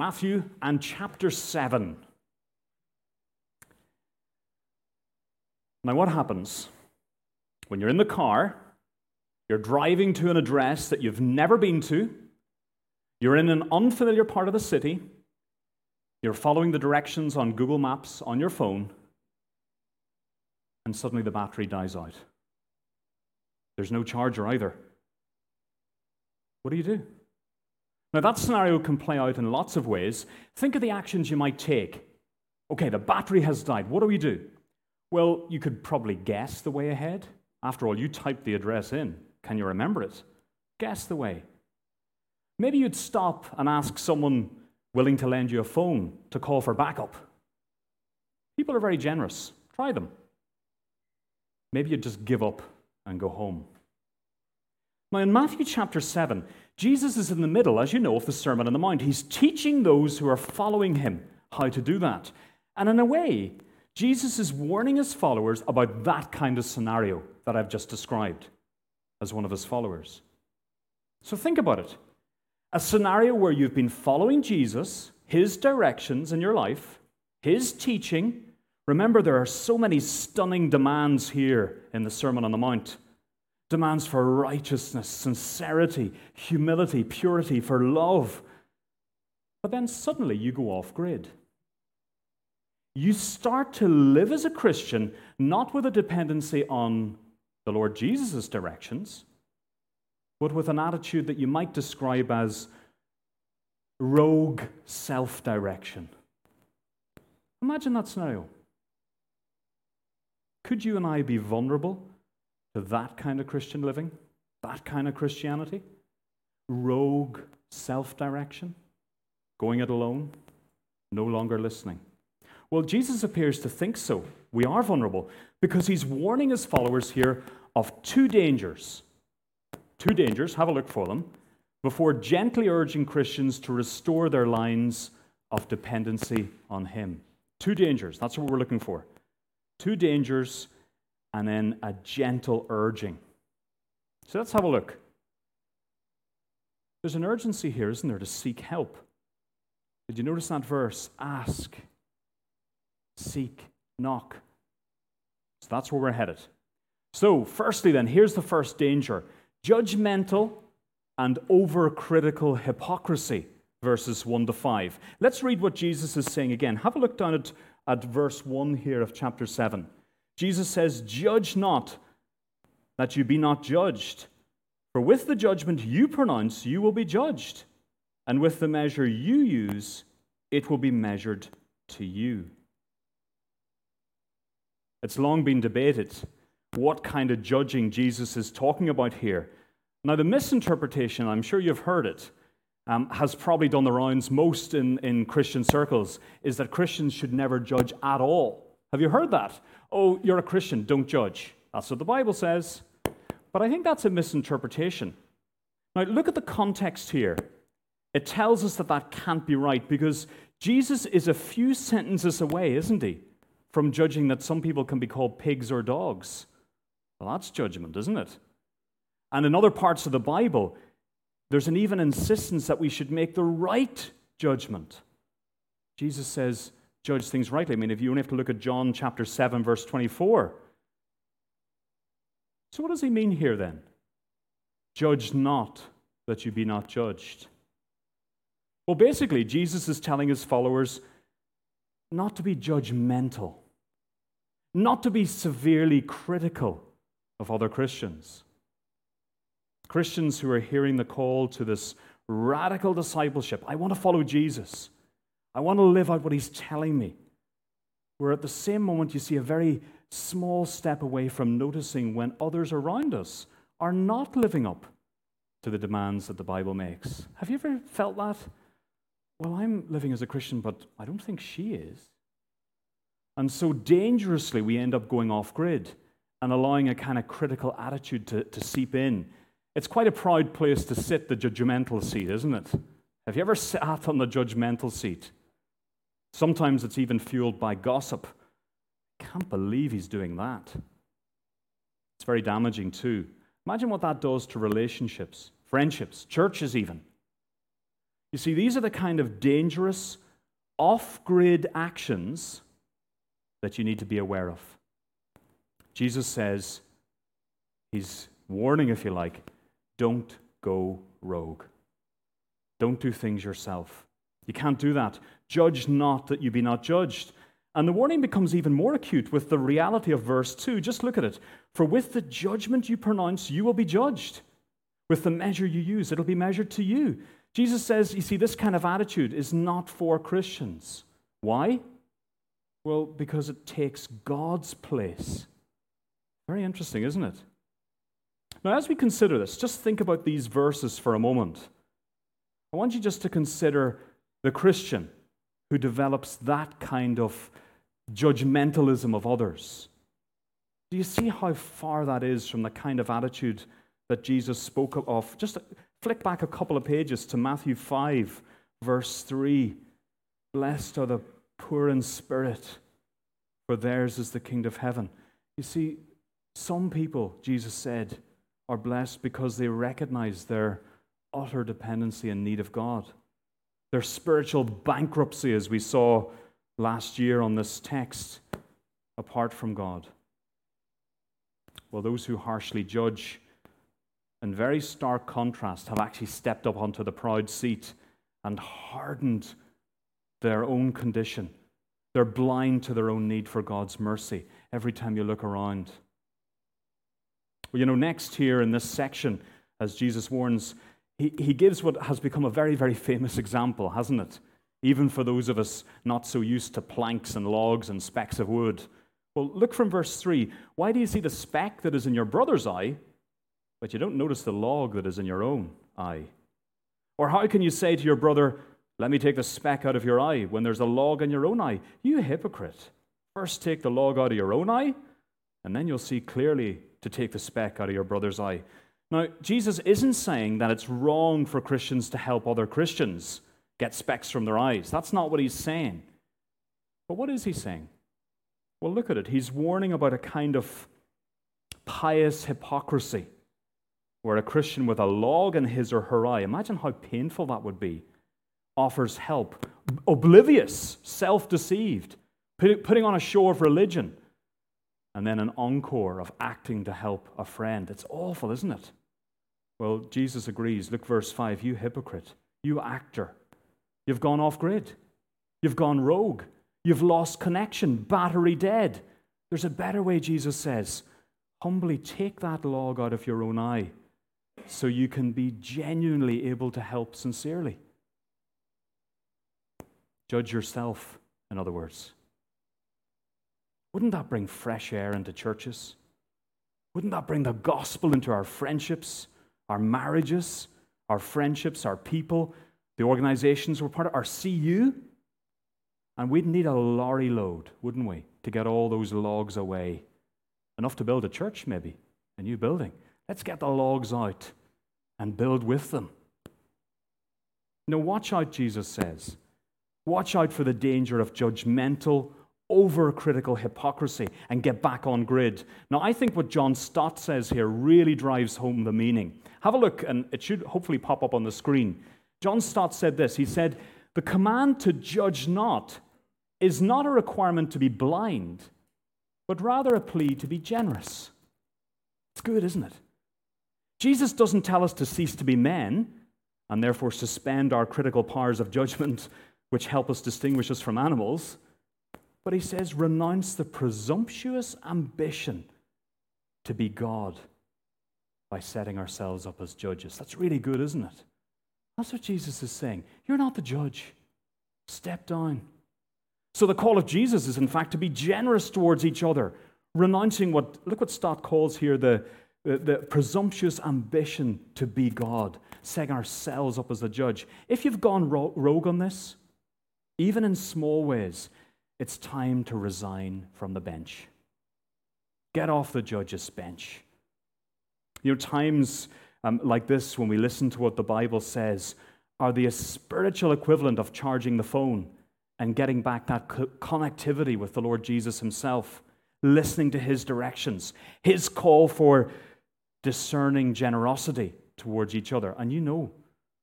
Matthew and chapter 7. Now, what happens when you're in the car, you're driving to an address that you've never been to, you're in an unfamiliar part of the city, you're following the directions on Google Maps on your phone, and suddenly the battery dies out? There's no charger either. What do you do? Now, that scenario can play out in lots of ways. Think of the actions you might take. Okay, the battery has died. What do we do? Well, you could probably guess the way ahead. After all, you typed the address in. Can you remember it? Guess the way. Maybe you'd stop and ask someone willing to lend you a phone to call for backup. People are very generous. Try them. Maybe you'd just give up and go home. Now, in Matthew chapter 7, Jesus is in the middle, as you know, of the Sermon on the Mount. He's teaching those who are following him how to do that. And in a way, Jesus is warning his followers about that kind of scenario that I've just described as one of his followers. So think about it a scenario where you've been following Jesus, his directions in your life, his teaching. Remember, there are so many stunning demands here in the Sermon on the Mount demands for righteousness, sincerity, humility, purity, for love. But then suddenly you go off grid. You start to live as a Christian not with a dependency on the Lord Jesus' directions, but with an attitude that you might describe as rogue self direction. Imagine that scenario. Could you and I be vulnerable to that kind of Christian living, that kind of Christianity? Rogue self direction, going it alone, no longer listening. Well, Jesus appears to think so. We are vulnerable because he's warning his followers here of two dangers. Two dangers, have a look for them, before gently urging Christians to restore their lines of dependency on him. Two dangers, that's what we're looking for. Two dangers and then a gentle urging. So let's have a look. There's an urgency here, isn't there, to seek help. Did you notice that verse? Ask, seek, knock. So that's where we're headed. So, firstly, then, here's the first danger judgmental and overcritical hypocrisy, verses 1 to 5. Let's read what Jesus is saying again. Have a look down at, at verse 1 here of chapter 7. Jesus says, Judge not that you be not judged. For with the judgment you pronounce, you will be judged. And with the measure you use, it will be measured to you. It's long been debated what kind of judging Jesus is talking about here. Now, the misinterpretation, I'm sure you've heard it, um, has probably done the rounds most in, in Christian circles, is that Christians should never judge at all. Have you heard that? Oh, you're a Christian, don't judge. That's what the Bible says. But I think that's a misinterpretation. Now, look at the context here. It tells us that that can't be right because Jesus is a few sentences away, isn't he, from judging that some people can be called pigs or dogs. Well, that's judgment, isn't it? And in other parts of the Bible, there's an even insistence that we should make the right judgment. Jesus says, judge things rightly. I mean, if you only have to look at John chapter 7, verse 24. So, what does he mean here then? Judge not that you be not judged. Well, basically, Jesus is telling his followers not to be judgmental, not to be severely critical of other Christians. Christians who are hearing the call to this radical discipleship I want to follow Jesus. I want to live out what he's telling me. Where at the same moment you see a very small step away from noticing when others around us are not living up to the demands that the Bible makes. Have you ever felt that? Well, I'm living as a Christian, but I don't think she is. And so dangerously, we end up going off grid and allowing a kind of critical attitude to, to seep in. It's quite a proud place to sit, the judgmental seat, isn't it? Have you ever sat on the judgmental seat? Sometimes it's even fueled by gossip. Can't believe he's doing that. It's very damaging too. Imagine what that does to relationships, friendships, churches, even. You see, these are the kind of dangerous, off grid actions that you need to be aware of. Jesus says, He's warning, if you like, don't go rogue. Don't do things yourself. You can't do that. Judge not that you be not judged. And the warning becomes even more acute with the reality of verse 2. Just look at it. For with the judgment you pronounce, you will be judged. With the measure you use, it'll be measured to you. Jesus says, you see, this kind of attitude is not for Christians. Why? Well, because it takes God's place. Very interesting, isn't it? Now, as we consider this, just think about these verses for a moment. I want you just to consider the Christian who develops that kind of judgmentalism of others. Do you see how far that is from the kind of attitude that Jesus spoke of? Just flick back a couple of pages to Matthew 5, verse 3. Blessed are the poor in spirit, for theirs is the kingdom of heaven. You see, some people, Jesus said, are blessed because they recognize their utter dependency and need of God. Their spiritual bankruptcy, as we saw last year on this text, apart from God. Well, those who harshly judge, in very stark contrast, have actually stepped up onto the proud seat and hardened their own condition. They're blind to their own need for God's mercy every time you look around. Well, you know, next here in this section, as Jesus warns, he, he gives what has become a very, very famous example, hasn't it? Even for those of us not so used to planks and logs and specks of wood. Well, look from verse 3. Why do you see the speck that is in your brother's eye, but you don't notice the log that is in your own eye? Or how can you say to your brother, Let me take the speck out of your eye, when there's a log in your own eye? You hypocrite. First take the log out of your own eye, and then you'll see clearly to take the speck out of your brother's eye. Now, Jesus isn't saying that it's wrong for Christians to help other Christians get specks from their eyes. That's not what he's saying. But what is he saying? Well, look at it. He's warning about a kind of pious hypocrisy where a Christian with a log in his or her eye, imagine how painful that would be, offers help, oblivious, self deceived, putting on a show of religion, and then an encore of acting to help a friend. It's awful, isn't it? Well, Jesus agrees. Look, verse 5 You hypocrite, you actor, you've gone off grid, you've gone rogue, you've lost connection, battery dead. There's a better way, Jesus says. Humbly take that log out of your own eye so you can be genuinely able to help sincerely. Judge yourself, in other words. Wouldn't that bring fresh air into churches? Wouldn't that bring the gospel into our friendships, our marriages, our friendships, our people, the organizations we're part of, our CU? And we'd need a lorry load, wouldn't we, to get all those logs away? Enough to build a church, maybe, a new building. Let's get the logs out and build with them. Now, watch out, Jesus says. Watch out for the danger of judgmental, overcritical hypocrisy and get back on grid. Now, I think what John Stott says here really drives home the meaning. Have a look, and it should hopefully pop up on the screen. John Stott said this He said, The command to judge not is not a requirement to be blind, but rather a plea to be generous. It's good, isn't it? Jesus doesn't tell us to cease to be men and therefore suspend our critical powers of judgment, which help us distinguish us from animals. But he says, renounce the presumptuous ambition to be God by setting ourselves up as judges. That's really good, isn't it? That's what Jesus is saying. You're not the judge. Step down. So the call of Jesus is, in fact, to be generous towards each other, renouncing what, look what Stott calls here the, the, the presumptuous ambition to be God, setting ourselves up as the judge. If you've gone rogue on this, even in small ways, it's time to resign from the bench. Get off the judge's bench. You know, times um, like this, when we listen to what the Bible says, are the spiritual equivalent of charging the phone and getting back that co- connectivity with the Lord Jesus Himself, listening to His directions, His call for discerning generosity towards each other. And you know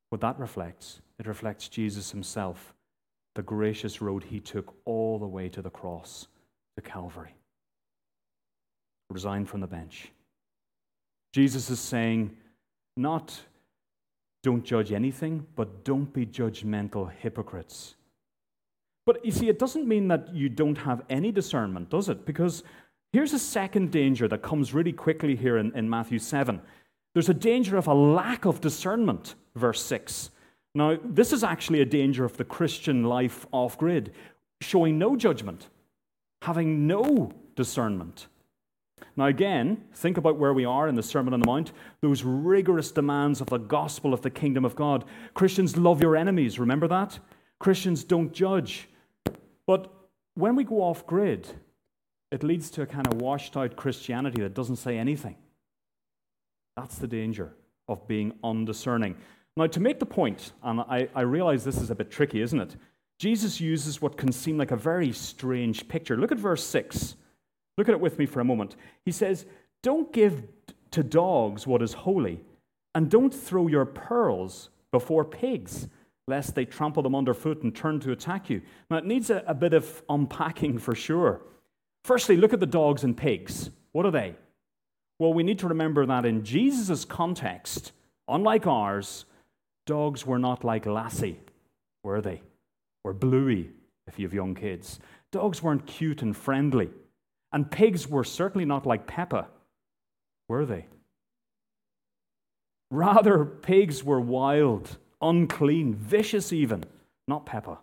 what that reflects it reflects Jesus himself, the gracious road he took all the way to the cross, to Calvary. Resigned from the bench. Jesus is saying, not don't judge anything, but don't be judgmental hypocrites. But you see, it doesn't mean that you don't have any discernment, does it? Because here's a second danger that comes really quickly here in, in Matthew 7. There's a danger of a lack of discernment, verse 6. Now, this is actually a danger of the Christian life off grid, showing no judgment, having no discernment. Now, again, think about where we are in the Sermon on the Mount, those rigorous demands of the gospel of the kingdom of God. Christians love your enemies, remember that? Christians don't judge. But when we go off grid, it leads to a kind of washed out Christianity that doesn't say anything. That's the danger of being undiscerning. Now, to make the point, and I, I realize this is a bit tricky, isn't it? Jesus uses what can seem like a very strange picture. Look at verse 6. Look at it with me for a moment. He says, Don't give to dogs what is holy, and don't throw your pearls before pigs, lest they trample them underfoot and turn to attack you. Now, it needs a, a bit of unpacking for sure. Firstly, look at the dogs and pigs. What are they? Well, we need to remember that in Jesus' context, unlike ours, dogs were not like Lassie, were they? Or Bluey, if you have young kids. Dogs weren't cute and friendly. And pigs were certainly not like Peppa, were they? Rather, pigs were wild, unclean, vicious even, not Peppa.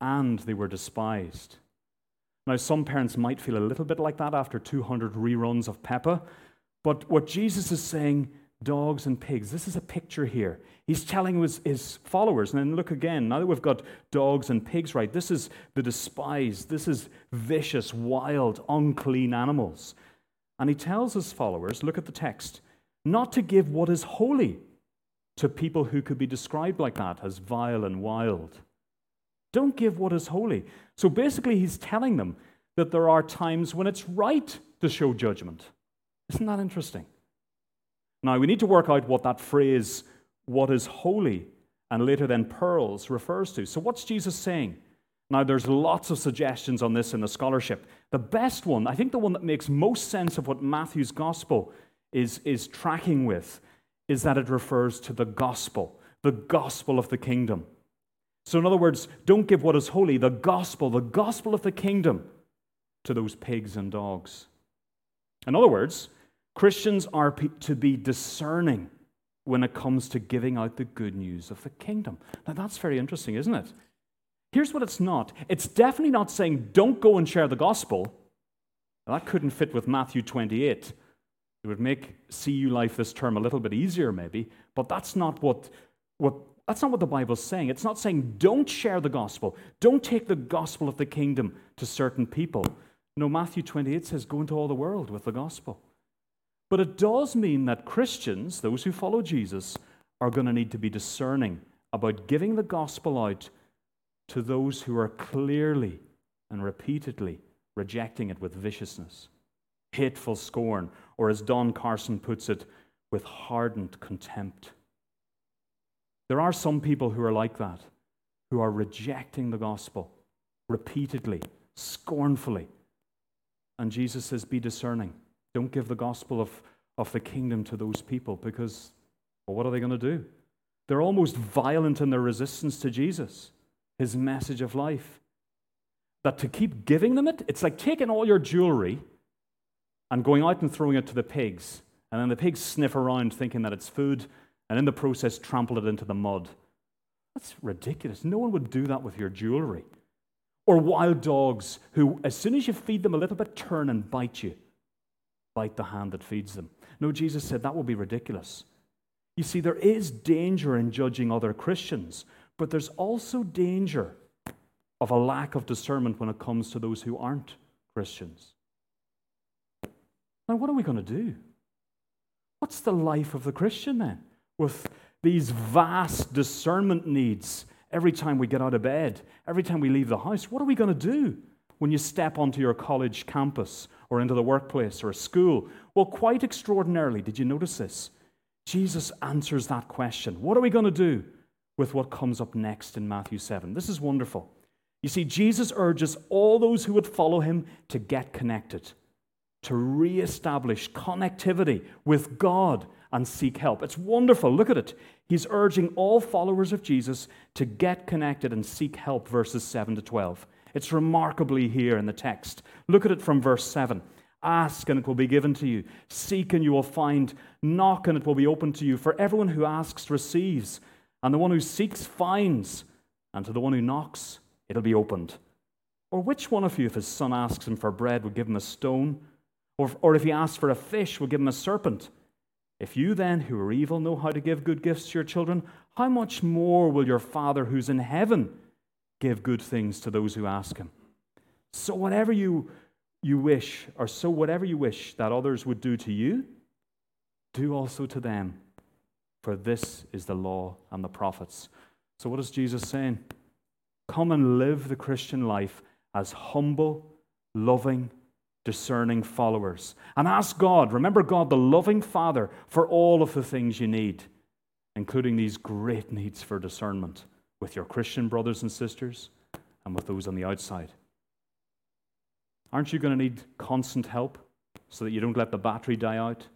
And they were despised. Now, some parents might feel a little bit like that after 200 reruns of Peppa, but what Jesus is saying, dogs and pigs, this is a picture here. He's telling his, his followers, and then look again, now that we've got dogs and pigs right, this is the despised, this is vicious, wild, unclean animals. And he tells his followers, look at the text, not to give what is holy to people who could be described like that as vile and wild. Don't give what is holy. So basically, he's telling them that there are times when it's right to show judgment. Isn't that interesting? Now, we need to work out what that phrase, what is holy, and later then pearls, refers to. So, what's Jesus saying? Now, there's lots of suggestions on this in the scholarship. The best one, I think the one that makes most sense of what Matthew's gospel is, is tracking with, is that it refers to the gospel, the gospel of the kingdom. So, in other words, don't give what is holy, the gospel, the gospel of the kingdom, to those pigs and dogs. In other words, Christians are to be discerning when it comes to giving out the good news of the kingdom. Now, that's very interesting, isn't it? Here's what it's not it's definitely not saying don't go and share the gospel. Now, that couldn't fit with Matthew 28. It would make CU life this term a little bit easier, maybe, but that's not what, what, that's not what the Bible's saying. It's not saying don't share the gospel, don't take the gospel of the kingdom to certain people. No, Matthew 28 says go into all the world with the gospel. But it does mean that Christians, those who follow Jesus, are going to need to be discerning about giving the gospel out to those who are clearly and repeatedly rejecting it with viciousness, hateful scorn, or as Don Carson puts it, with hardened contempt. There are some people who are like that, who are rejecting the gospel repeatedly, scornfully. And Jesus says, Be discerning. Don't give the gospel of, of the kingdom to those people because, well, what are they going to do? They're almost violent in their resistance to Jesus, his message of life. That to keep giving them it, it's like taking all your jewelry and going out and throwing it to the pigs. And then the pigs sniff around thinking that it's food and in the process trample it into the mud. That's ridiculous. No one would do that with your jewelry. Or wild dogs who, as soon as you feed them a little bit, turn and bite you bite the hand that feeds them. No, Jesus said that would be ridiculous. You see, there is danger in judging other Christians, but there's also danger of a lack of discernment when it comes to those who aren't Christians. Now, what are we going to do? What's the life of the Christian then? With these vast discernment needs every time we get out of bed, every time we leave the house, what are we going to do? When you step onto your college campus or into the workplace or a school? Well, quite extraordinarily, did you notice this? Jesus answers that question. What are we going to do with what comes up next in Matthew 7. This is wonderful. You see, Jesus urges all those who would follow him to get connected, to re-establish connectivity with God and seek help. It's wonderful. Look at it. He's urging all followers of Jesus to get connected and seek help, verses 7 to 12. It's remarkably here in the text. Look at it from verse 7. Ask and it will be given to you. Seek and you will find. Knock and it will be opened to you. For everyone who asks receives, and the one who seeks finds, and to the one who knocks it'll be opened. Or which one of you, if his son asks him for bread, would give him a stone? Or, or if he asks for a fish, would give him a serpent? If you then, who are evil, know how to give good gifts to your children, how much more will your Father who's in heaven give good things to those who ask him? So, whatever you, you wish, or so whatever you wish that others would do to you, do also to them. For this is the law and the prophets. So, what is Jesus saying? Come and live the Christian life as humble, loving, discerning followers. And ask God, remember God, the loving Father, for all of the things you need, including these great needs for discernment with your Christian brothers and sisters and with those on the outside. Aren't you going to need constant help so that you don't let the battery die out?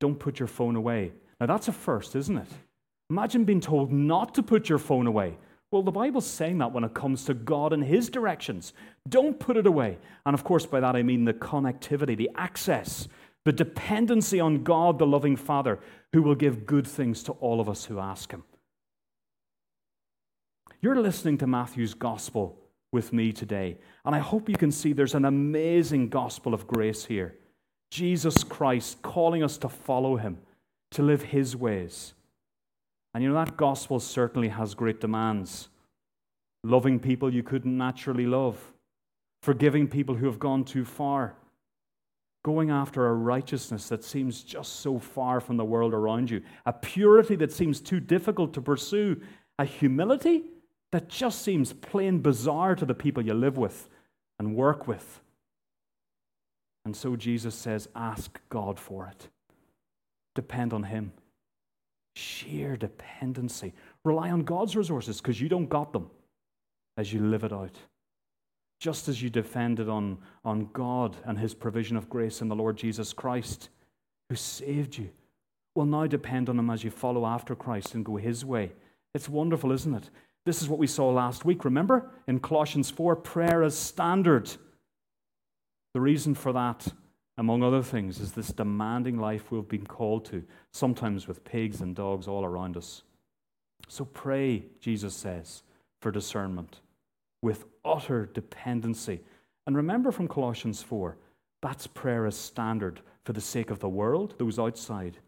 Don't put your phone away. Now, that's a first, isn't it? Imagine being told not to put your phone away. Well, the Bible's saying that when it comes to God and His directions. Don't put it away. And of course, by that I mean the connectivity, the access, the dependency on God, the loving Father, who will give good things to all of us who ask Him. You're listening to Matthew's gospel with me today, and I hope you can see there's an amazing gospel of grace here. Jesus Christ calling us to follow Him, to live His ways. And you know, that gospel certainly has great demands. Loving people you couldn't naturally love, forgiving people who have gone too far, going after a righteousness that seems just so far from the world around you, a purity that seems too difficult to pursue, a humility that just seems plain bizarre to the people you live with and work with. And so Jesus says, ask God for it. Depend on Him sheer dependency. Rely on God's resources because you don't got them as you live it out. Just as you depended on, on God and His provision of grace in the Lord Jesus Christ, who saved you, will now depend on Him as you follow after Christ and go His way. It's wonderful, isn't it? This is what we saw last week. Remember in Colossians 4 prayer as standard. The reason for that among other things, is this demanding life we've been called to, sometimes with pigs and dogs all around us. So pray, Jesus says, for discernment with utter dependency. And remember from Colossians 4, that's prayer as standard for the sake of the world, those outside,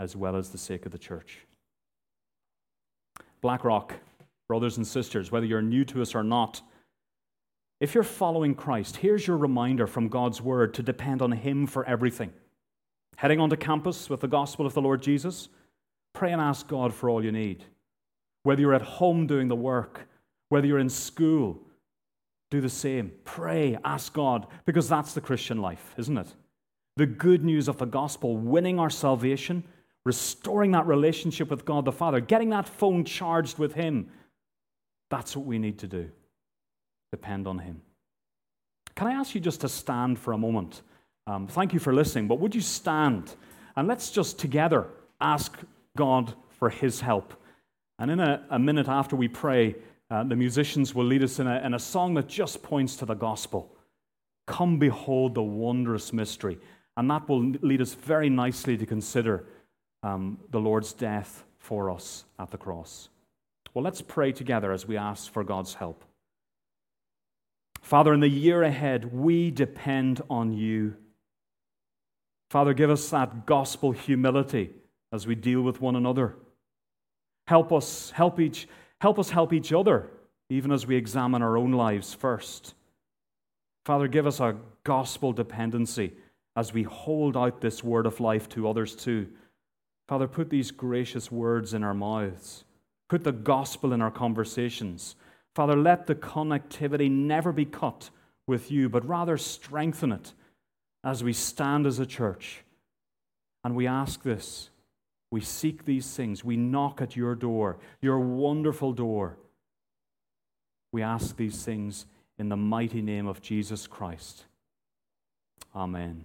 as well as the sake of the church. Blackrock, brothers and sisters, whether you're new to us or not, if you're following Christ, here's your reminder from God's word to depend on Him for everything. Heading onto campus with the gospel of the Lord Jesus, pray and ask God for all you need. Whether you're at home doing the work, whether you're in school, do the same. Pray, ask God, because that's the Christian life, isn't it? The good news of the gospel, winning our salvation, restoring that relationship with God the Father, getting that phone charged with Him. That's what we need to do depend on Him. Can I ask you just to stand for a moment? Um, thank you for listening, but would you stand and let's just together ask God for His help? And in a, a minute after we pray, uh, the musicians will lead us in a, in a song that just points to the gospel. Come behold the wondrous mystery. And that will lead us very nicely to consider um, the Lord's death for us at the cross. Well, let's pray together as we ask for God's help. Father, in the year ahead, we depend on you. Father, give us that gospel humility as we deal with one another. Help us help each help us help each other even as we examine our own lives first. Father, give us a gospel dependency as we hold out this word of life to others too. Father, put these gracious words in our mouths. Put the gospel in our conversations. Father, let the connectivity never be cut with you, but rather strengthen it as we stand as a church. And we ask this. We seek these things. We knock at your door, your wonderful door. We ask these things in the mighty name of Jesus Christ. Amen.